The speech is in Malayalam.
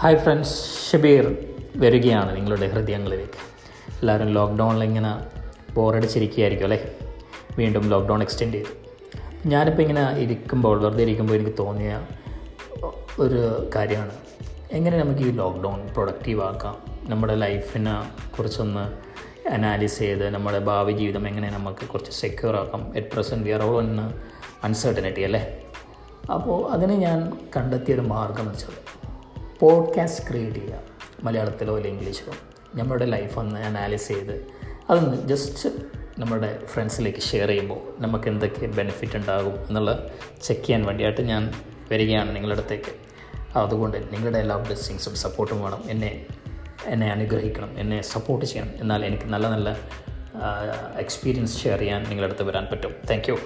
ഹായ് ഫ്രണ്ട്സ് ഷബീർ വരികയാണ് നിങ്ങളുടെ ഹൃദയങ്ങളിലേക്ക്. എല്ലാവരും ലോക്ക്ഡൗണിൽ ഇങ്ങനെ ബോറടിച്ചിരിക്കുകയായിരിക്കും അല്ലേ? വീണ്ടും ലോക്ക്ഡൗൺ എക്സ്റ്റെൻഡ് ചെയ്തു. ഞാനിപ്പോൾ ഇങ്ങനെ ഇരിക്കുമ്പോൾ വെറുതെ ഇരിക്കുമ്പോൾ എനിക്ക് തോന്നിയ ഒരു കാര്യമാണ്. എങ്ങനെ നമുക്ക് ഈ ലോക്ക്ഡൗൺ പ്രൊഡക്റ്റീവ് ആക്കാം? നമ്മുടെ ലൈഫിനെ കുറിച്ചൊന്ന് അനാലിസ് ചെയ്ത് നമ്മുടെ ഭാവി ജീവിതം എങ്ങനെ നമുക്ക് കുറച്ച് സെക്യൂർ ആക്കാം? At present we are all in uncertainty അല്ലേ? അപ്പോൾ അതിന് ഞാൻ കണ്ടെത്തിയൊരു മാർഗം വെച്ചാൽ പോഡ്കാസ്റ്റ് ക്രിയേറ്റ് ചെയ്യുക. മലയാളത്തിലോ അല്ലെങ്കിൽ ഇംഗ്ലീഷിലോ. നമ്മുടെ ലൈഫ് ഒന്ന് അനാലിസ് ചെയ്ത് അതൊന്ന് ജസ്റ്റ് നമ്മുടെ ഫ്രണ്ട്സിലേക്ക് ഷെയർ ചെയ്യുമ്പോൾ നമുക്ക് എന്തൊക്കെ ബെനിഫിറ്റ് ഉണ്ടാകും എന്നുള്ള ചെക്ക് ചെയ്യാൻ വേണ്ടിയിട്ട് ഞാൻ വരികയാണ് നിങ്ങളുടെ അടുത്തേക്ക്. അതുകൊണ്ട് നിങ്ങളുടെ എല്ലാ ബ്ലെസ്സിങ്സും സപ്പോർട്ടും വേണം. എന്നെ എന്നെ അനുഗ്രഹിക്കണം. എന്നെ സപ്പോർട്ട് ചെയ്യണം. എന്നാൽ എനിക്ക് നല്ല നല്ല എക്സ്പീരിയൻസ് ഷെയർ ചെയ്യാൻ നിങ്ങളുടെ അടുത്ത് വരാൻ പറ്റും. താങ്ക്